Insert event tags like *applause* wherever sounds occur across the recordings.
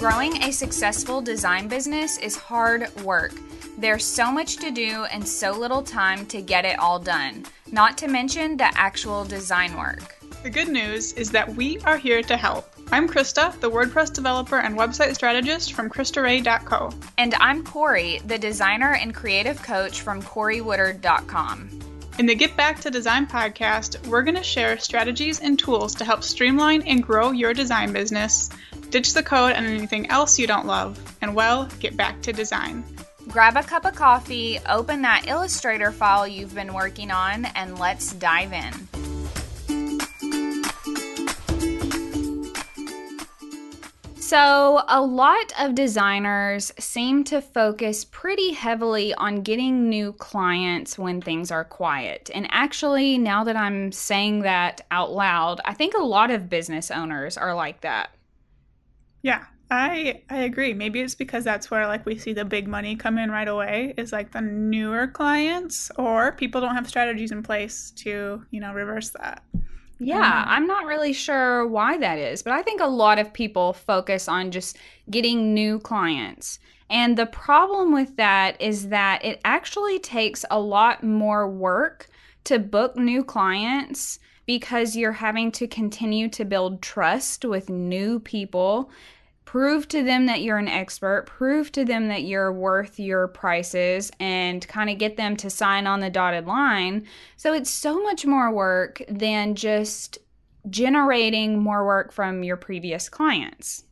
Growing a successful design business is hard work. There's so much to do and so little time to get it all done, not to mention the actual design work. The good news is that we are here to help. I'm Krista, the WordPress developer and website strategist from KristaRay.co. And I'm Corey, the designer and creative coach from CoreyWoodard.com. In the Get Back to Design podcast, we're going to share strategies and tools to help streamline and grow your design business, ditch the code and anything else you don't love, and well, get back to design. Grab a cup of coffee, open that Illustrator file you've been working on, and let's dive in. So, a lot of designers seem to focus pretty heavily on getting new clients when things are quiet. And actually, now that I'm saying that out loud, I think a lot of business owners are like that. Yeah, I I agree. Maybe it's because that's where like we see the big money come in right away is like the newer clients or people don't have strategies in place to, you know, reverse that. Yeah, um, I'm not really sure why that is, but I think a lot of people focus on just getting new clients. And the problem with that is that it actually takes a lot more work to book new clients because you're having to continue to build trust with new people prove to them that you're an expert, prove to them that you're worth your prices, and kind of get them to sign on the dotted line. So it's so much more work than just generating more work from your previous clients.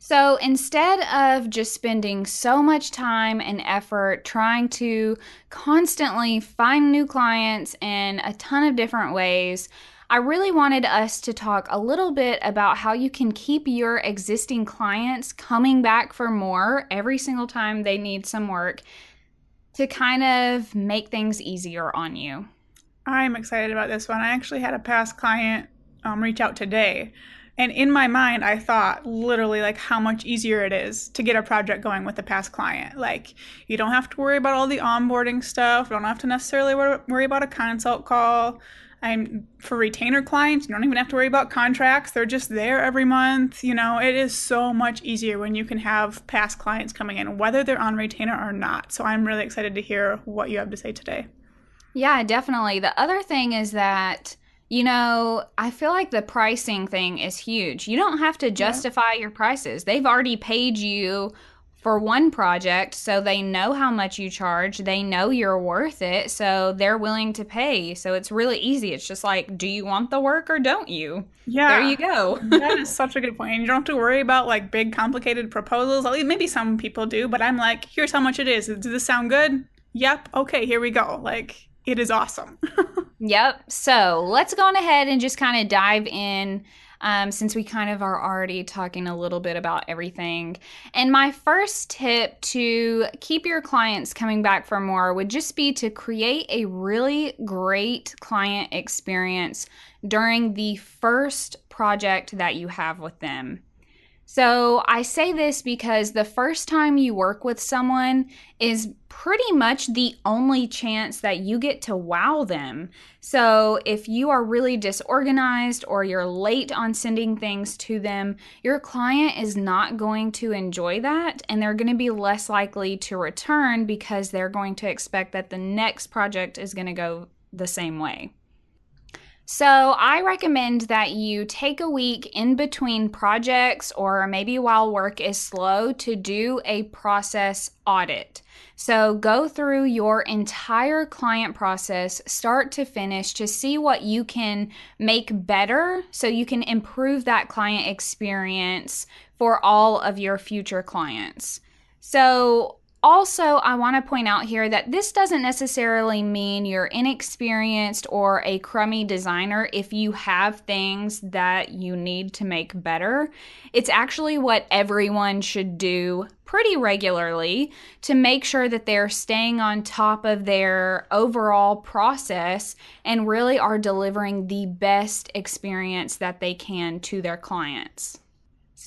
So instead of just spending so much time and effort trying to constantly find new clients in a ton of different ways, I really wanted us to talk a little bit about how you can keep your existing clients coming back for more every single time they need some work to kind of make things easier on you. I'm excited about this one. I actually had a past client um, reach out today. And in my mind, I thought literally like how much easier it is to get a project going with a past client. Like, you don't have to worry about all the onboarding stuff, you don't have to necessarily worry about a consult call. I'm for retainer clients, you don't even have to worry about contracts. They're just there every month. You know, it is so much easier when you can have past clients coming in, whether they're on retainer or not. So I'm really excited to hear what you have to say today. Yeah, definitely. The other thing is that, you know, I feel like the pricing thing is huge. You don't have to justify yeah. your prices, they've already paid you for one project so they know how much you charge they know you're worth it so they're willing to pay. So it's really easy. It's just like do you want the work or don't you? Yeah. There you go. *laughs* That is such a good point you don't have to worry about like big complicated proposals. At least maybe some people do but i'm like here's how much it is. Does this sound good? Yep. Okay here we go. Like it is awesome. *laughs* Yep. So let's go on ahead and just kind of dive in um, since we kind of are already talking a little bit about everything. And my first tip to keep your clients coming back for more would just be to create a really great client experience during the first project that you have with them. So I say this because the first time you work with someone is pretty much the only chance that you get to wow them. So if you are really disorganized or you're late on sending things to them, your client is not going to enjoy that and they're going to be less likely to return because they're going to expect that the next project is going to go the same way. So, I recommend that you take a week in between projects or maybe while work is slow to do a process audit. So, go through your entire client process, start to finish, to see what you can make better so you can improve that client experience for all of your future clients. So, also, I want to point out here that this doesn't necessarily mean you're inexperienced or a crummy designer if you have things that you need to make better. It's actually what everyone should do pretty regularly to make sure that they're staying on top of their overall process and really are delivering the best experience that they can to their clients.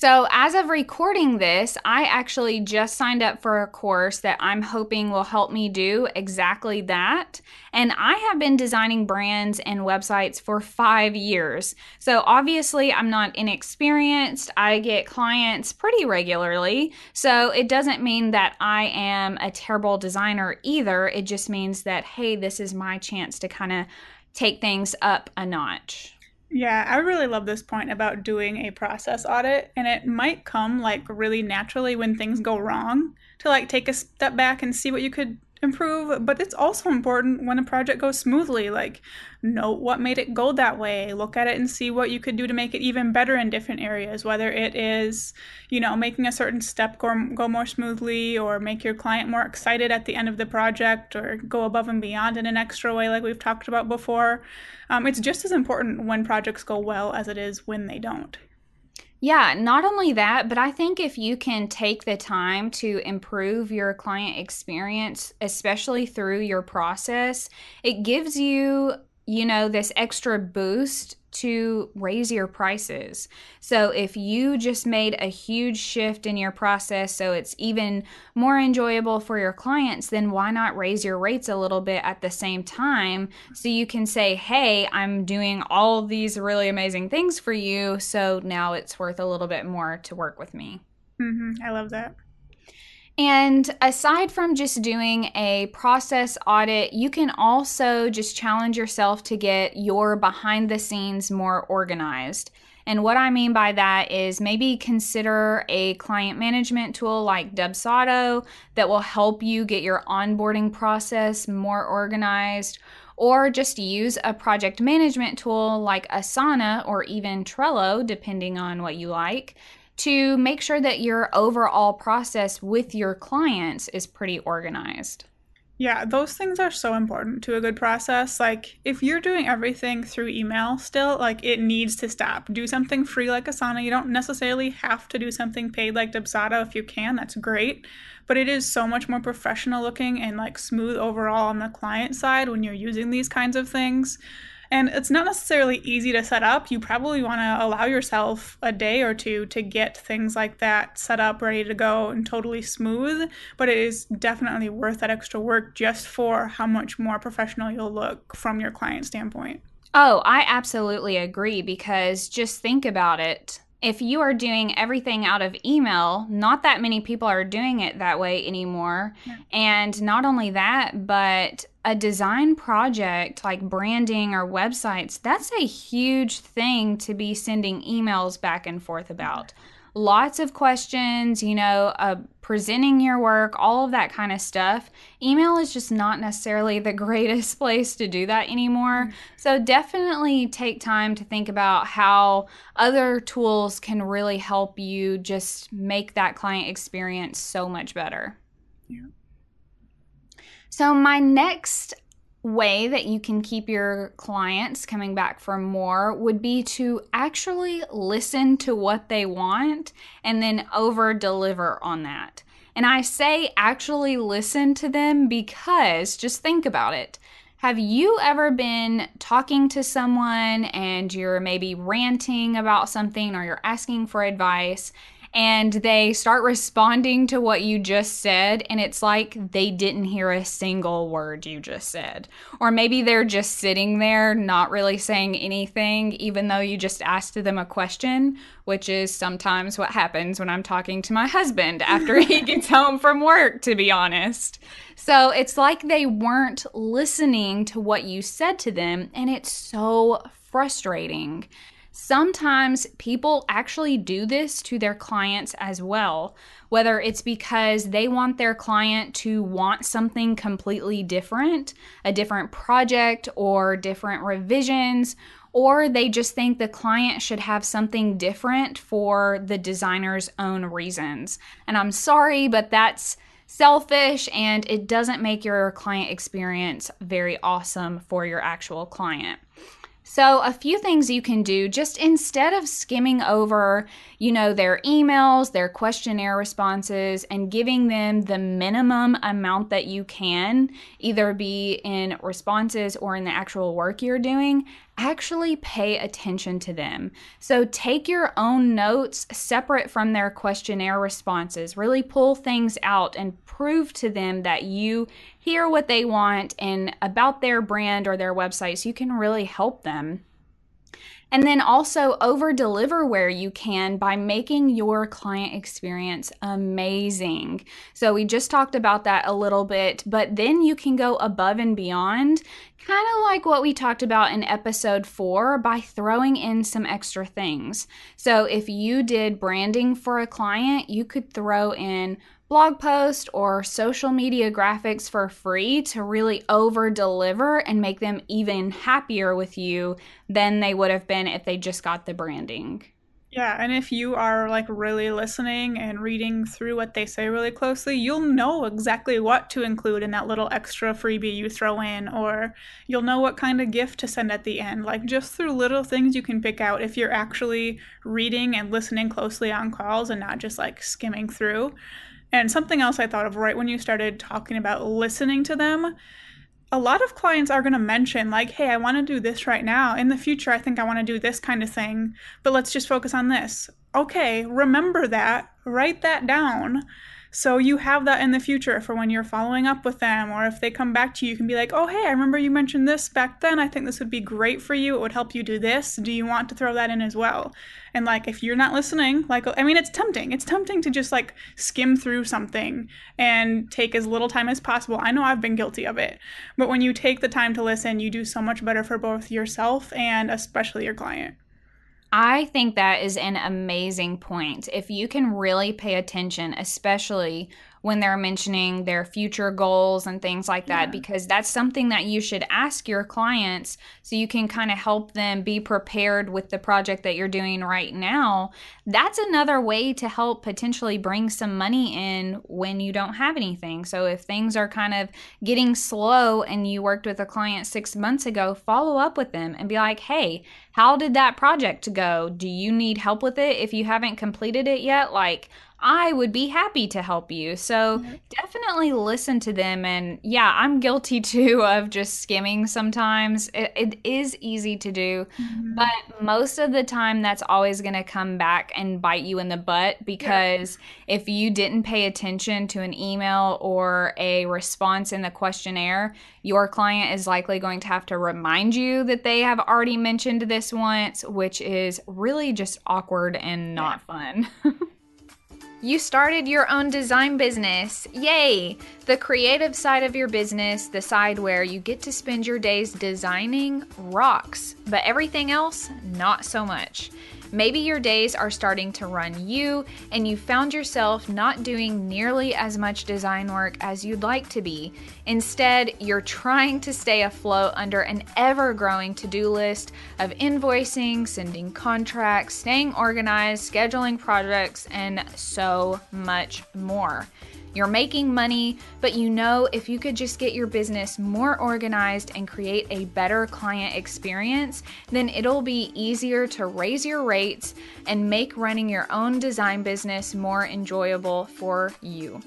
So, as of recording this, I actually just signed up for a course that I'm hoping will help me do exactly that. And I have been designing brands and websites for five years. So, obviously, I'm not inexperienced. I get clients pretty regularly. So, it doesn't mean that I am a terrible designer either. It just means that, hey, this is my chance to kind of take things up a notch. Yeah, I really love this point about doing a process audit, and it might come like really naturally when things go wrong to like take a step back and see what you could improve, but it's also important when a project goes smoothly. Like, note what made it go that way. Look at it and see what you could do to make it even better in different areas, whether it is, you know, making a certain step go, go more smoothly or make your client more excited at the end of the project or go above and beyond in an extra way, like we've talked about before. Um, it's just as important when projects go well as it is when they don't. Yeah, not only that, but I think if you can take the time to improve your client experience, especially through your process, it gives you, you know, this extra boost to raise your prices. So if you just made a huge shift in your process so it's even more enjoyable for your clients, then why not raise your rates a little bit at the same time so you can say, "Hey, I'm doing all these really amazing things for you, so now it's worth a little bit more to work with me." Mm-hmm. I love that. And aside from just doing a process audit, you can also just challenge yourself to get your behind the scenes more organized. And what I mean by that is maybe consider a client management tool like Dubsado that will help you get your onboarding process more organized, or just use a project management tool like Asana or even Trello, depending on what you like, to make sure that your overall process with your clients is pretty organized. Yeah, those things are so important to a good process. Like, if you're doing everything through email still, like, it needs to stop. Do something free like Asana. You don't necessarily have to do something paid like Dubsado. If you can, that's great. But it is so much more professional looking and, like, smooth overall on the client side when you're using these kinds of things. And it's not necessarily easy to set up. You probably want to allow yourself a day or two to get things like that set up, ready to go, and totally smooth. But it is definitely worth that extra work just for how much more professional you'll look from your client standpoint. Oh, I absolutely agree because just think about it if you are doing everything out of email, not that many people are doing it that way anymore. Yeah. And not only that, but a design project like branding or websites, that's a huge thing to be sending emails back and forth about lots of questions, you know, uh, presenting your work, all of that kind of stuff. Email is just not necessarily the *laughs* greatest place to do that anymore. Mm-hmm. So definitely take time to think about how other tools can really help you just make that client experience so much better. Yeah. So, my next way that you can keep your clients coming back for more would be to actually listen to what they want and then over deliver on that. And I say actually listen to them because just think about it. Have you ever been talking to someone and you're maybe ranting about something or you're asking for advice and they start responding to what you just said, and it's like they didn't hear a single word you just said. Or maybe they're just sitting there not really saying anything, even though you just asked them a question, which is sometimes what happens when I'm talking to my husband *laughs* after he gets home from work, to be honest. So it's like they weren't listening to what you said to them, and it's so frustrating. Sometimes people actually do this to their clients as well, whether it's because they want their client to want something completely different, a different project or different revisions, or they just think the client should have something different for the designer's own reasons. And I'm sorry, but that's selfish and it doesn't make your client experience very awesome for your actual client. So, a few things you can do just instead of skimming over, you know, their emails, their questionnaire responses, and giving them the minimum amount that you can, either be in responses or in the actual work you're doing, actually pay attention to them. So take your own notes separate from their questionnaire responses. Really pull things out and prove to them that you hear what they want and about their brand or their website so you can really help them. And then also over deliver where you can by making your client experience amazing. So we just talked about that a little bit, but then you can go above and beyond, kind of like what we talked about in episode four by throwing in some extra things. So if you did branding for a client, you could throw in blog post or social media graphics for free to really over deliver and make them even happier with you than they would have been if they just got the branding. Yeah, and if you are like really listening and reading through what they say really closely, you'll know exactly what to include in that little extra freebie you throw in, or you'll know what kind of gift to send at the end. Like just through little things you can pick out if you're actually reading and listening closely on calls and not just like skimming through. And something else I thought of right when you started talking about listening to them, a lot of clients are going to mention, like, hey, I want to do this right now. In the future, I think I want to do this kind of thing, but let's just focus on this. Okay, remember that, write that down. So you have that in the future for when you're following up with them, or if they come back to you, you can be like, oh, hey, I remember you mentioned this back then. I think this would be great for you. It would help you do this. Do you want to throw that in as well? And like, if you're not listening, like, I mean, it's tempting. It's tempting to just like skim through something and take as little time as possible. I know I've been guilty of it. But when you take the time to listen, you do so much better for both yourself and especially your client. I think that is an amazing point. If you can really pay attention, especially when they're mentioning their future goals and things like that, yeah. because that's something that you should ask your clients so you can kind of help them be prepared with the project that you're doing right now. That's another way to help potentially bring some money in when you don't have anything. So if things are kind of getting slow and you worked with a client six months ago, follow up with them and be like, hey, how did that project go? Do you need help with it if you haven't completed it yet? Like, I would be happy to help you. So mm-hmm. definitely listen to them. And yeah, I'm guilty *laughs* too of just skimming sometimes. it, it is easy to do, mm-hmm. but most of the time, that's always going to come back and bite you in the butt because yeah. if you didn't pay attention to an email or a response in the questionnaire, your client is likely going to have to remind you that they have already mentioned this once, which is really just awkward and not yeah. fun. *laughs* You started your own design business. Yay! The creative side of your business, the side where you get to spend your days designing, rocks, but everything else, not so much. Maybe your days are starting to run you, and you found yourself not doing nearly as much design work as you'd like to be. Instead, you're trying to stay afloat under an ever growing to do list of invoicing, sending contracts, staying organized, scheduling projects, and so much more. You're making money, but you know if you could just get your business more organized and create a better client experience, then it'll be easier to raise your rates and make running your own design business more enjoyable for you.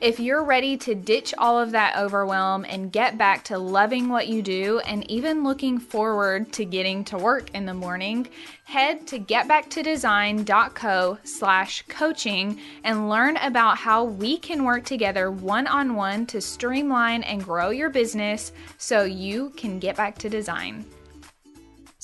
If you're ready to ditch all of that overwhelm and get back to loving what you do and even looking forward to getting to work in the morning, head to getbacktodesign.co slash coaching and learn about how we can work together one-on-one to streamline and grow your business so you can get back to design.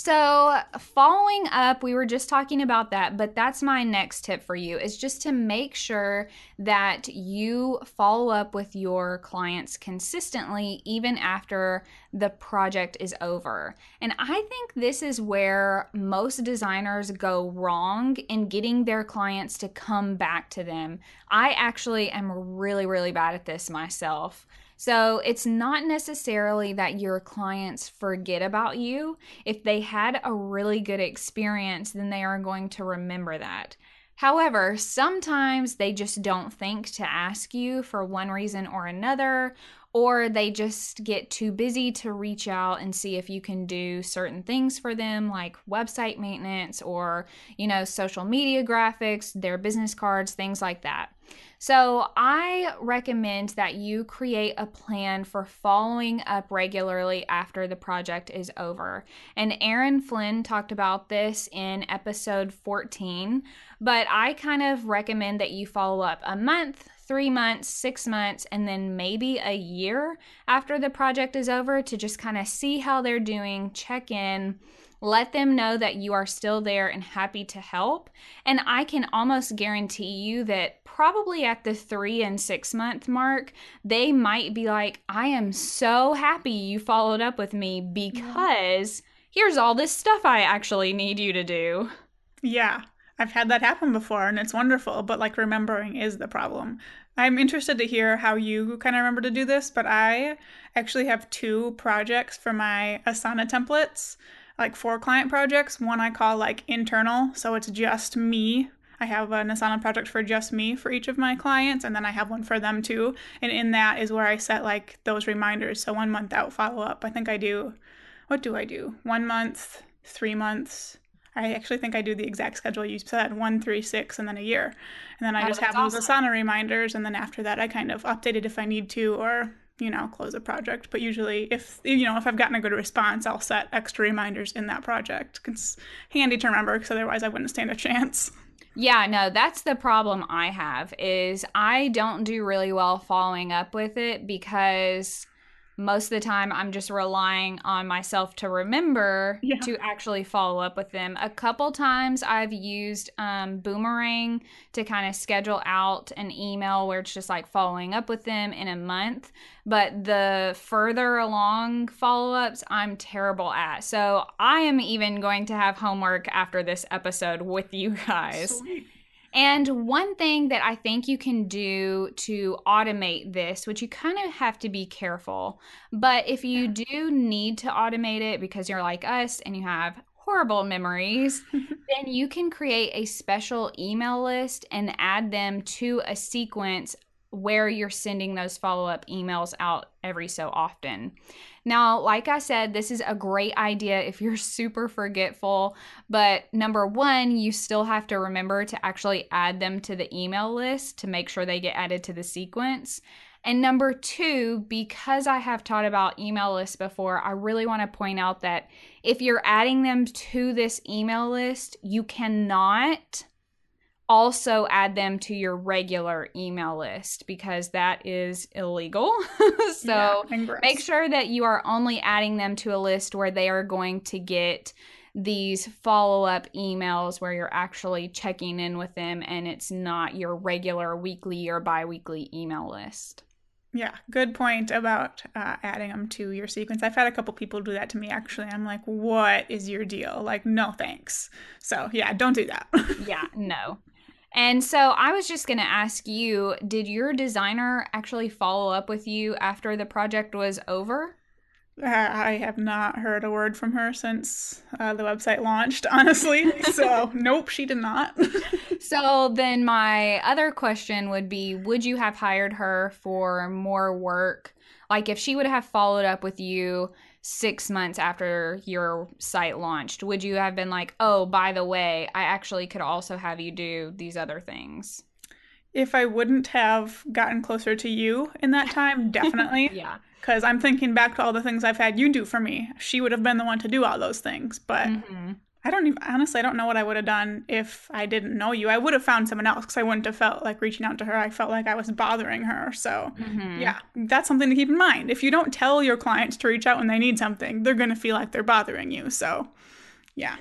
So, following up, we were just talking about that, but that's my next tip for you is just to make sure that you follow up with your clients consistently, even after the project is over. And I think this is where most designers go wrong in getting their clients to come back to them. I actually am really, really bad at this myself. So it's not necessarily that your clients forget about you. If they had a really good experience, then they are going to remember that. However, sometimes they just don't think to ask you for one reason or another, or they just get too busy to reach out and see if you can do certain things for them like website maintenance or, you know, social media graphics, their business cards, things like that. So, I recommend that you create a plan for following up regularly after the project is over. And Erin Flynn talked about this in episode 14, but I kind of recommend that you follow up a month, three months, six months, and then maybe a year after the project is over to just kind of see how they're doing, check in let them know that you are still there and happy to help. And I can almost guarantee you that probably at the three and six month mark, they might be like, I am so happy you followed up with me because here's all this stuff I actually need you to do. Yeah. I've had that happen before and it's wonderful, but like remembering is the problem. I'm interested to hear how you kind of remember to do this, but I actually have two projects for my Asana templates like for client projects. One I call like internal, so it's just me. I have an Asana project for just me for each of my clients, and then I have one for them too. And in that is where I set like those reminders. So one month out follow up. I think I do, what do I do? One month, three months. I actually think I do the exact schedule you said one, three, six, and then a year. And then I oh, just have awesome. those Asana reminders. And then after that, I kind of update it if I need to, or you know, close a project. But usually, if you know, if I've gotten a good response, I'll set extra reminders in that project. It's handy to remember because otherwise, I wouldn't stand a *laughs* chance. Yeah, no, that's the problem I have is I don't do really well following up with it because most of the time I'm just relying on myself to remember yeah. to actually follow up with them. A couple times I've used um, Boomerang to kind of schedule out an email where it's just like following up with them in a month. But the further along follow ups, I'm terrible at. So I am even going to have homework after this episode with you guys. Sweet. And one thing that I think you can do to automate this, which you kind of have to be careful, but if you do need to automate it because you're like us and you have horrible memories, *laughs* then you can create a special email list and add them to a sequence where you're sending those follow up emails out every so often. Now, like I said, this is a great idea if you're *laughs* super forgetful, but number one, you still have to remember to actually add them to the email list to make sure they get added to the sequence. And number two, because I have taught about email lists before, I really want to point out that if you're adding them to this email list, you cannot also add them to your regular email list because that is illegal. *laughs* so yeah, make sure that you are only adding them to a list where they are going to get these follow up emails where you're actually checking in with them and it's not your regular weekly or bi weekly email list. Yeah, good point about uh, adding them to your sequence. I've had a couple people do that to me actually. I'm like, what is your deal? Like, no thanks. So, yeah, don't do that. *laughs* yeah, no. And so I was just going to ask you did your designer actually follow up with you after the project was over? Uh, I have not heard a word from her since uh, the website launched, *laughs* honestly. so, nope, she did not. *laughs* so, then my other question would be Would you have hired her for more work? Like, if she would have followed up with you six months after your site launched, would you have been like, oh, by the way, I actually could also have you do these other things? If I wouldn't have gotten closer to you in that time, *laughs* definitely. yeah. Because I'm thinking back to all the things I've had you do for me. She would have been the one to do all those things. But mm-hmm. I don't even honestly I don't know what I would have done if I didn't know you. I would have found someone else because I wouldn't have felt like reaching out to her. I felt like I was bothering her. So mm-hmm. yeah, that's something to keep in mind. If you don't tell your clients to reach out when they need something, they're gonna feel like they're bothering you. So yeah.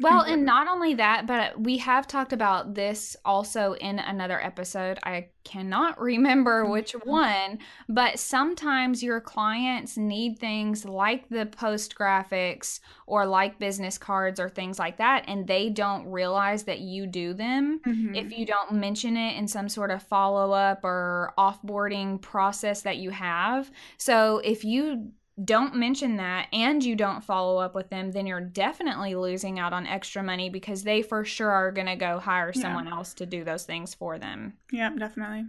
Well, and not only that, but we have talked about this also in another episode. I cannot *laughs* remember which one, but sometimes your clients need things like the post graphics or like business cards or things like that, and they don't realize that you do them mm-hmm. if you don't mention it in some sort of follow up or offboarding process that you have. So if you don't mention that and you don't follow up with them, then you're definitely losing out on extra money because they for sure are going to go hire someone yeah. else to do those things for them. Yeah, definitely.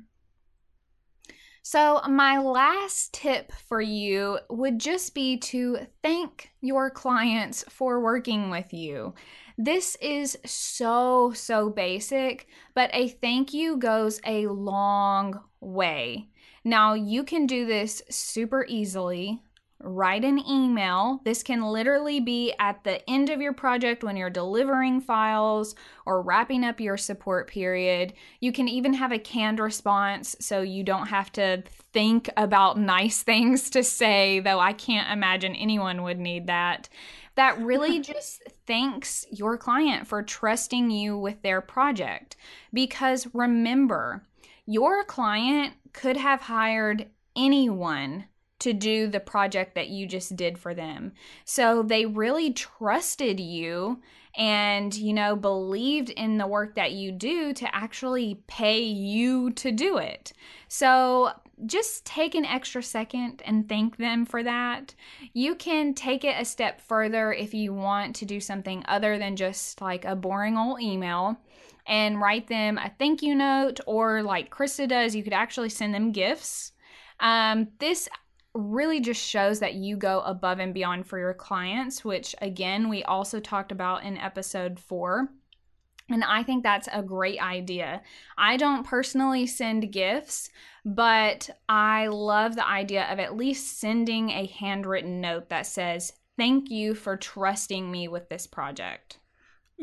So, my last tip for you would just be to thank your clients for working with you. This is so, so basic, but a thank you goes a long way. Now, you can do this super easily write an email. This can literally be at the end of your project when you're delivering files or wrapping up your support period. You can even have a canned response so you don't have to think about nice *laughs* things to say, though I can't imagine anyone would need that. That really *laughs* just thanks your client for trusting you with their project. Because remember, your client could have hired anyone to do the project that you just did for them. So they really trusted you and, you know, believed in the work that you do to actually pay you to do it. So just take an extra second and thank them for that. You can take it a step further if you want to do something other than just like a boring old email and write them a thank you note, or like Krista does, you could actually send them gifts. Um, this really just shows that you go above and beyond for your clients, which again, we also talked about in episode four. And I think that's a great idea. I don't personally send gifts, but I love the idea of at least sending a handwritten note that says, Thank you for trusting me with this project.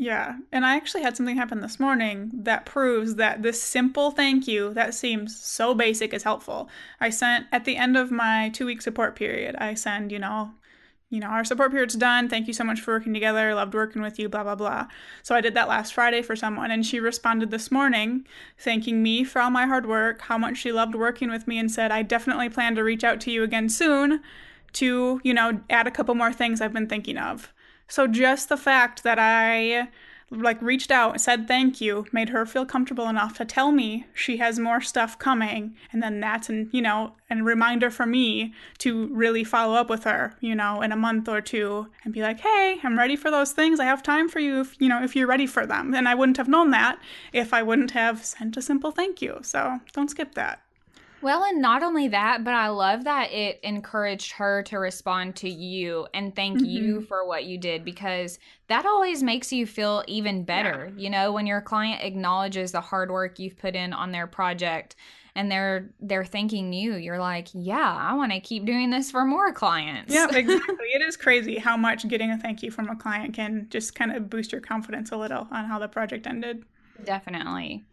Yeah, and I actually had something happen this morning that proves that this simple thank you that seems so basic is helpful. I sent at the end of my 2-week support period, I send, you know, you know, our support period's done. Thank you so much for working together. Loved working with you, blah, blah, blah. So I did that last Friday for someone, and she responded this morning thanking me for all my hard work, how much she loved working with me, and said, I definitely plan to reach out to you again soon to, you know, add a couple more things I've been thinking of. So just the fact that I like reached out and said thank you made her feel comfortable enough to tell me she has more stuff coming. And then that's an you know a reminder for me to really follow up with her you know in a month or two and be like hey i'm ready for those things. I have time for you if you know if you're ready for them. And i wouldn't have known that if i wouldn't have sent a simple thank you. So don't skip that well, and not only that, but I love that it encouraged her to respond to you and thank mm-hmm. you for what you did because that always makes you feel even better. Yeah. You know, when your client acknowledges the hard work you've put in on their project and they're they're thanking you, you're like, "Yeah, I want to keep doing this for more clients." Yeah, *laughs* exactly. it is crazy how much getting a thank you from a client can just kind of boost your confidence a little on how the project ended. Definitely.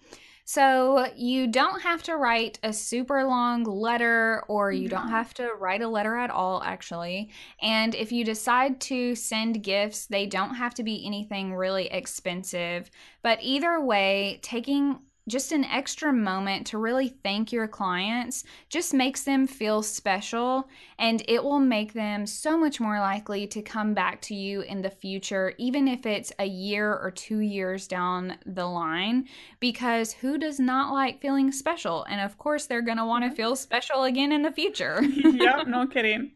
So you don't have to write a super long letter, or you no. don't have to write a letter at all, actually. And if you decide to send gifts, they don't have to be anything really expensive. But either way, taking just an extra moment to really thank your clients just makes them feel special and it will make them so much more likely to come back to you in the future, even if it's a year or two years down the line. Because who does not like feeling special? And of course, they're going to want to mm-hmm. feel special again in the future. *laughs* yep, *laughs* no kidding.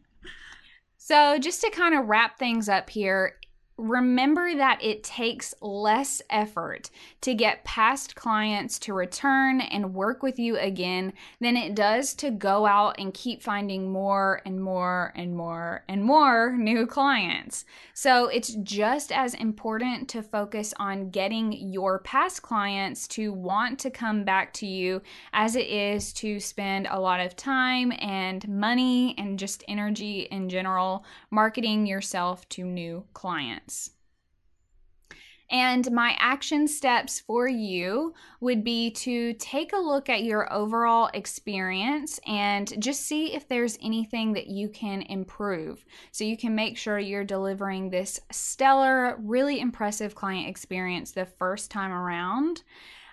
So, just to kind of wrap things up here, remember that it takes less effort to get past clients to return and work with you again than it does to go out and keep finding more and more and more and more new clients. So it's just as important to focus on getting your past clients to want to come back to you as it is to spend a lot of time and money and just energy in general marketing yourself to new clients. And my action steps for you would be to take a look at your overall experience and just see if there's anything that you can improve. So you can make sure you're delivering this stellar, really impressive client experience the first time around.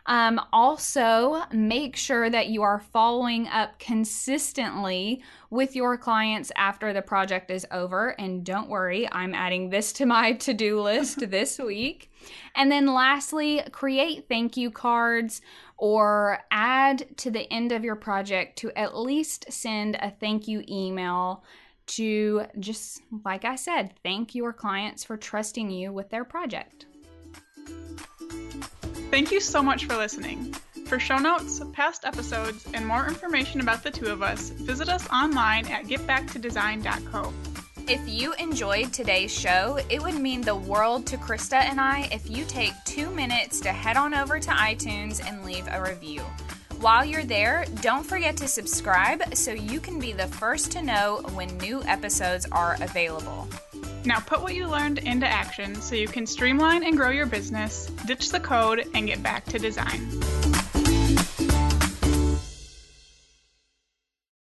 Um, also, make sure that you are following up consistently with your clients after the project is over. And don't worry, I'm adding this to my to do list *laughs* this week. And then lastly, create thank you cards or add to the end of your project to at least send a thank you email to just, like I said, thank your clients for trusting you with their project. Thank you so much for listening. For show notes, past episodes, and more information about the two of us, visit us online at getbacktodesign.co. If you enjoyed today's show, it would mean the world to Krista and I if you take two minutes to head on over to iTunes and leave a review. While you're there, don't forget to subscribe so you can be the first to know when new episodes are available. Now put what you learned into action so you can streamline and grow your business, ditch the code, and get back to design.